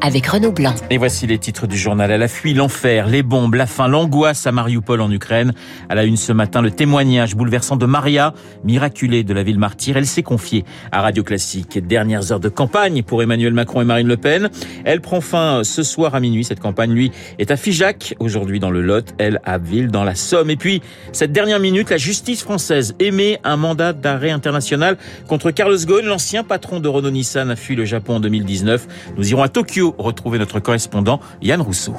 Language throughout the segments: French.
avec Renaud Blanc. Et voici les titres du journal. Elle a fui l'enfer, les bombes, la faim, l'angoisse à Mariupol en Ukraine. Elle a une ce matin le témoignage bouleversant de Maria, miraculée de la ville martyre. Elle s'est confiée à Radio Classique. Dernières heures de campagne pour Emmanuel Macron et Marine Le Pen. Elle prend fin ce soir à minuit. Cette campagne, lui, est à Figeac, aujourd'hui dans le Lot, elle à Ville, dans la Somme. Et puis, cette dernière minute, la justice française émet un mandat d'arrêt international contre Carlos Ghosn, l'ancien patron de Renault Nissan, a fui le Japon en 2019. Nous irons à Tokyo retrouver notre correspondant Yann Rousseau.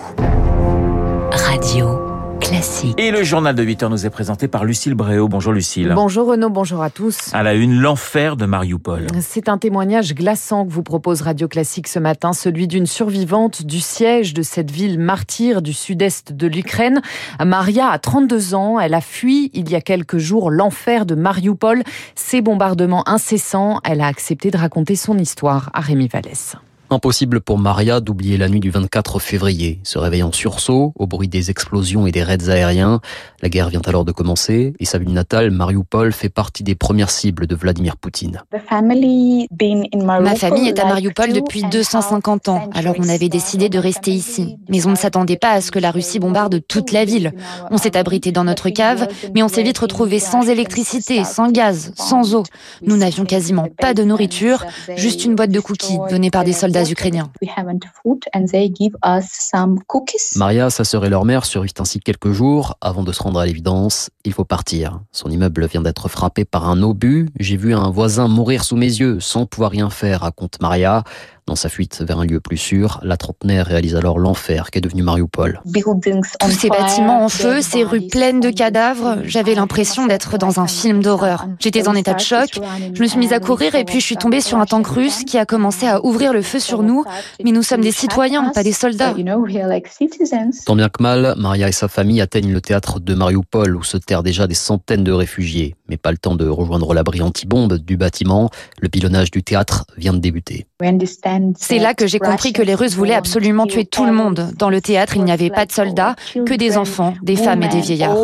Radio classique. Et le journal de 8 heures nous est présenté par Lucille Bréau. Bonjour Lucille. Bonjour Renaud, bonjour à tous. À la une, l'enfer de Mariupol. C'est un témoignage glaçant que vous propose Radio Classique ce matin, celui d'une survivante du siège de cette ville martyre du sud-est de l'Ukraine. Maria a 32 ans, elle a fui il y a quelques jours l'enfer de Mariupol, ces bombardements incessants. Elle a accepté de raconter son histoire à Rémi Vallès. Impossible pour Maria d'oublier la nuit du 24 février. Se réveillant en sursaut, au bruit des explosions et des raids aériens, la guerre vient alors de commencer et sa ville natale, Mariupol, fait partie des premières cibles de Vladimir Poutine. Ma famille est à Mariupol depuis 250 ans, alors on avait décidé de rester ici. Mais on ne s'attendait pas à ce que la Russie bombarde toute la ville. On s'est abrité dans notre cave, mais on s'est vite retrouvé sans électricité, sans gaz, sans eau. Nous n'avions quasiment pas de nourriture, juste une boîte de cookies donnée par des soldats ukrainiens. Maria, sa sœur et leur mère survivent ainsi quelques jours avant de se rendre à l'évidence. Il faut partir. Son immeuble vient d'être frappé par un obus. J'ai vu un voisin mourir sous mes yeux sans pouvoir rien faire, raconte Maria. Dans sa fuite vers un lieu plus sûr, la trentenaire réalise alors l'enfer qu'est devenu Mariupol. Tous ces bâtiments en feu, ces rues pleines de cadavres, j'avais l'impression d'être dans un film d'horreur. J'étais en état de choc, je me suis mise à courir et puis je suis tombée sur un tank russe qui a commencé à ouvrir le feu sur nous. Mais nous sommes des citoyens, pas des soldats. Tant bien que mal, Maria et sa famille atteignent le théâtre de Mariupol où se terrent déjà des centaines de réfugiés. Mais pas le temps de rejoindre l'abri anti-bombe du bâtiment. Le pilonnage du théâtre vient de débuter. C'est là que j'ai compris que les Russes voulaient absolument tuer tout le monde. Dans le théâtre, il n'y avait pas de soldats, que des enfants, des femmes et des vieillards.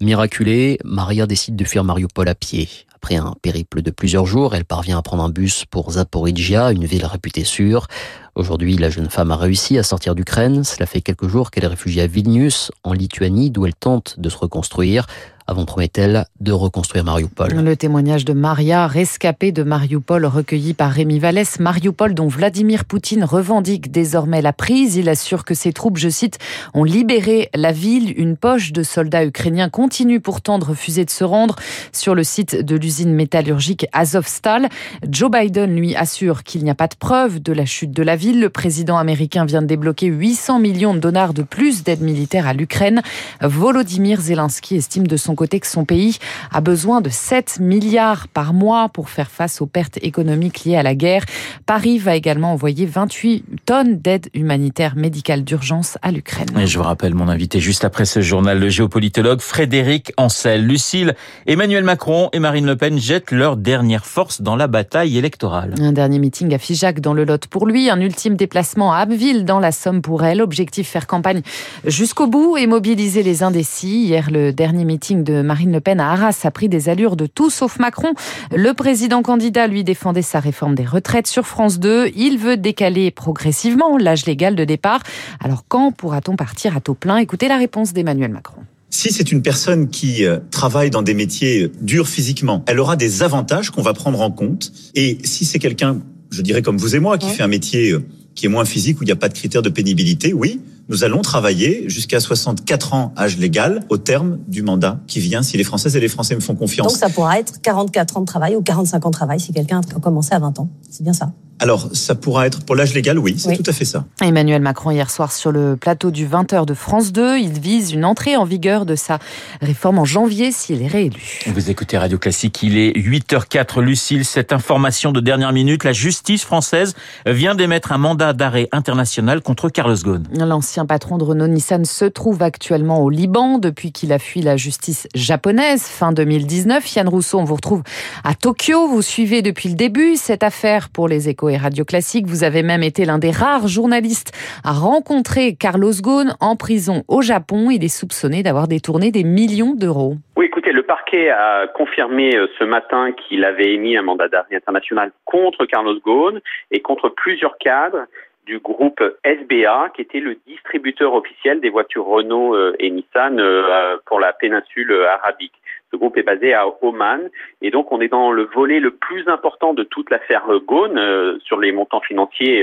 Miraculée, Maria décide de fuir Mariupol à pied. Après un périple de plusieurs jours, elle parvient à prendre un bus pour Zaporizhia, une ville réputée sûre. Aujourd'hui, la jeune femme a réussi à sortir d'Ukraine. Cela fait quelques jours qu'elle est réfugiée à Vilnius, en Lituanie, d'où elle tente de se reconstruire avant, promet-elle, de reconstruire Mariupol. Le témoignage de Maria, rescapée de Mariupol, recueilli par Rémi Vallès. Mariupol, dont Vladimir Poutine revendique désormais la prise. Il assure que ses troupes, je cite, ont libéré la ville. Une poche de soldats ukrainiens continue pourtant de refuser de se rendre sur le site de l'usine métallurgique Azovstal. Joe Biden, lui, assure qu'il n'y a pas de preuve de la chute de la ville. Le président américain vient de débloquer 800 millions de dollars de plus d'aide militaire à l'Ukraine. Volodymyr Zelensky estime de son côté que son pays a besoin de 7 milliards par mois pour faire face aux pertes économiques liées à la guerre. Paris va également envoyer 28 tonnes d'aide humanitaire médicale d'urgence à l'Ukraine. Et je vous rappelle mon invité juste après ce journal, le géopolitologue Frédéric Ancel. Lucille, Emmanuel Macron et Marine Le Pen jettent leur dernière force dans la bataille électorale. Un dernier meeting à Figeac dans le Lot pour lui, un ultime déplacement à Abbeville dans la Somme pour elle. Objectif faire campagne jusqu'au bout et mobiliser les indécis. Hier, le dernier meeting de Marine Le Pen à Arras a pris des allures de tout sauf Macron. Le président candidat, lui, défendait sa réforme des retraites sur France 2. Il veut décaler progressivement l'âge légal de départ. Alors quand pourra-t-on partir à taux plein? Écoutez la réponse d'Emmanuel Macron. Si c'est une personne qui euh, travaille dans des métiers euh, durs physiquement, elle aura des avantages qu'on va prendre en compte. Et si c'est quelqu'un, je dirais comme vous et moi, qui fait un métier euh, qui est moins physique, où il n'y a pas de critères de pénibilité, oui, nous allons travailler jusqu'à 64 ans âge légal au terme du mandat qui vient si les Françaises et les Français me font confiance. Donc ça pourra être 44 ans de travail ou 45 ans de travail si quelqu'un a commencé à 20 ans. C'est bien ça. Alors, ça pourra être pour l'âge légal, oui, c'est Oui. tout à fait ça. Emmanuel Macron hier soir sur le plateau du 20h de France 2. Il vise une entrée en vigueur de sa réforme en janvier s'il est réélu. Vous écoutez Radio Classique, il est 8h04. Lucille, cette information de dernière minute, la justice française vient d'émettre un mandat d'arrêt international contre Carlos Ghosn. L'ancien l'ancien patron de Renault-Nissan se trouve actuellement au Liban depuis qu'il a fui la justice japonaise fin 2019. Yann Rousseau, on vous retrouve à Tokyo. Vous suivez depuis le début cette affaire pour les échos et radio classiques. Vous avez même été l'un des rares journalistes à rencontrer Carlos Ghosn en prison au Japon. Il est soupçonné d'avoir détourné des millions d'euros. Oui, écoutez, le parquet a confirmé euh, ce matin qu'il avait émis un mandat d'arrêt international contre Carlos Ghosn et contre plusieurs cadres du groupe SBA, qui était le distributeur officiel des voitures Renault euh, et Nissan euh, pour la péninsule arabique. Ce groupe est basé à Oman et donc on est dans le volet le plus important de toute l'affaire Ghosn sur les montants financiers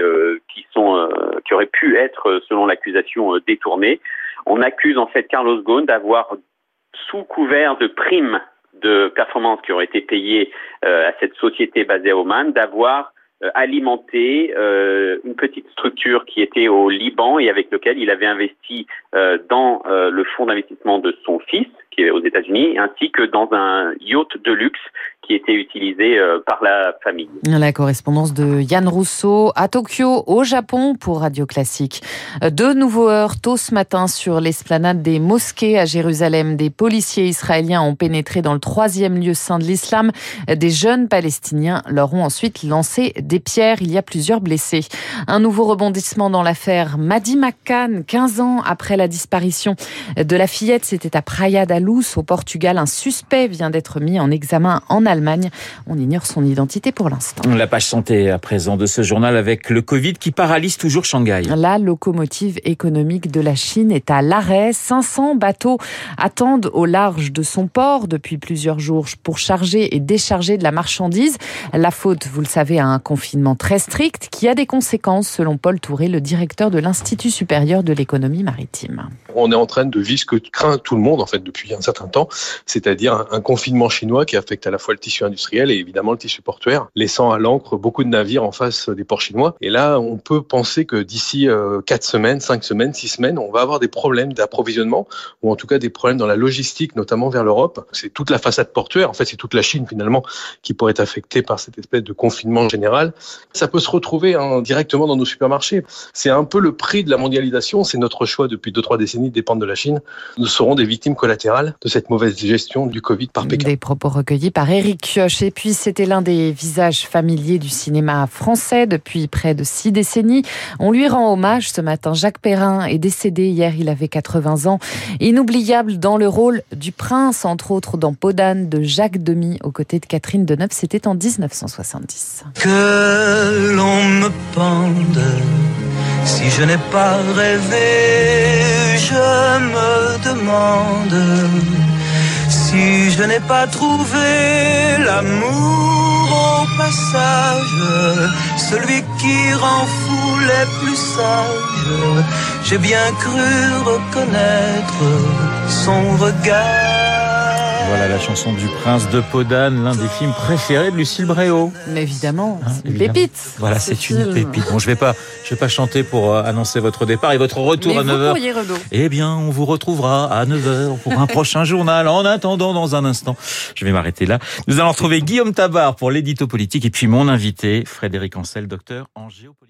qui sont qui auraient pu être selon l'accusation détournés. On accuse en fait Carlos Ghosn d'avoir sous couvert de primes de performance qui auraient été payées euh, à cette société basée à Oman, d'avoir euh, alimenté euh, une petite structure qui était au Liban et avec lequel il avait investi dans le fonds d'investissement de son fils, qui est aux États-Unis, ainsi que dans un yacht de luxe qui était utilisé euh, par la famille. La correspondance de Yann Rousseau à Tokyo, au Japon, pour Radio Classique. De nouveaux heurts tôt ce matin sur l'esplanade des mosquées à Jérusalem. Des policiers israéliens ont pénétré dans le troisième lieu saint de l'islam. Des jeunes palestiniens leur ont ensuite lancé des pierres. Il y a plusieurs blessés. Un nouveau rebondissement dans l'affaire Madi McCann, 15 ans après la disparition de la fillette. C'était à Praia da Au Portugal. Un suspect vient d'être mis en examen en Allemagne Allemagne. On ignore son identité pour l'instant. La page santé à présent de ce journal avec le Covid qui paralyse toujours Shanghai. La locomotive économique de la Chine est à l'arrêt. 500 bateaux attendent au large de son port depuis plusieurs jours pour charger et décharger de la marchandise. La faute, vous le savez, à un confinement très strict qui a des conséquences selon Paul Touré, le directeur de l'Institut supérieur de l'économie maritime. On est en train de vivre ce que craint tout le monde en fait depuis un certain temps, c'est-à-dire un confinement chinois qui affecte à la fois le tissu industriel et évidemment le tissu portuaire, laissant à l'ancre beaucoup de navires en face des ports chinois. Et là, on peut penser que d'ici euh, quatre semaines, cinq semaines, six semaines, on va avoir des problèmes d'approvisionnement ou en tout cas des problèmes dans la logistique, notamment vers l'Europe. C'est toute la façade portuaire. En fait, c'est toute la Chine finalement qui pourrait être affectée par cette espèce de confinement général. Ça peut se retrouver hein, directement dans nos supermarchés. C'est un peu le prix de la mondialisation. C'est notre choix depuis deux trois décennies de dépendre de la Chine. Nous serons des victimes collatérales de cette mauvaise gestion du Covid par Pékin. Des propos recueillis par Eric et puis, c'était l'un des visages familiers du cinéma français depuis près de six décennies. On lui rend hommage ce matin. Jacques Perrin est décédé hier, il avait 80 ans. Inoubliable dans le rôle du prince, entre autres dans Podane de Jacques Demy aux côtés de Catherine Deneuve. C'était en 1970. Que l'on me pende si je n'ai pas rêvé, je me demande si je n'ai pas trouvé l'amour au passage, celui qui rend fou les plus sages, j'ai bien cru reconnaître son regard. Voilà la chanson du Prince de Podane, l'un des films préférés de Lucille Bréau. Mais évidemment, hein, une pépite. Voilà, c'est une pépite. Bon, je vais pas, je vais pas chanter pour euh, annoncer votre départ et votre retour à 9h. Eh bien, on vous retrouvera à 9h pour un prochain journal. En attendant, dans un instant, je vais m'arrêter là. Nous allons retrouver Guillaume Tabar pour l'édito politique et puis mon invité, Frédéric Ancel, docteur en géopolitique.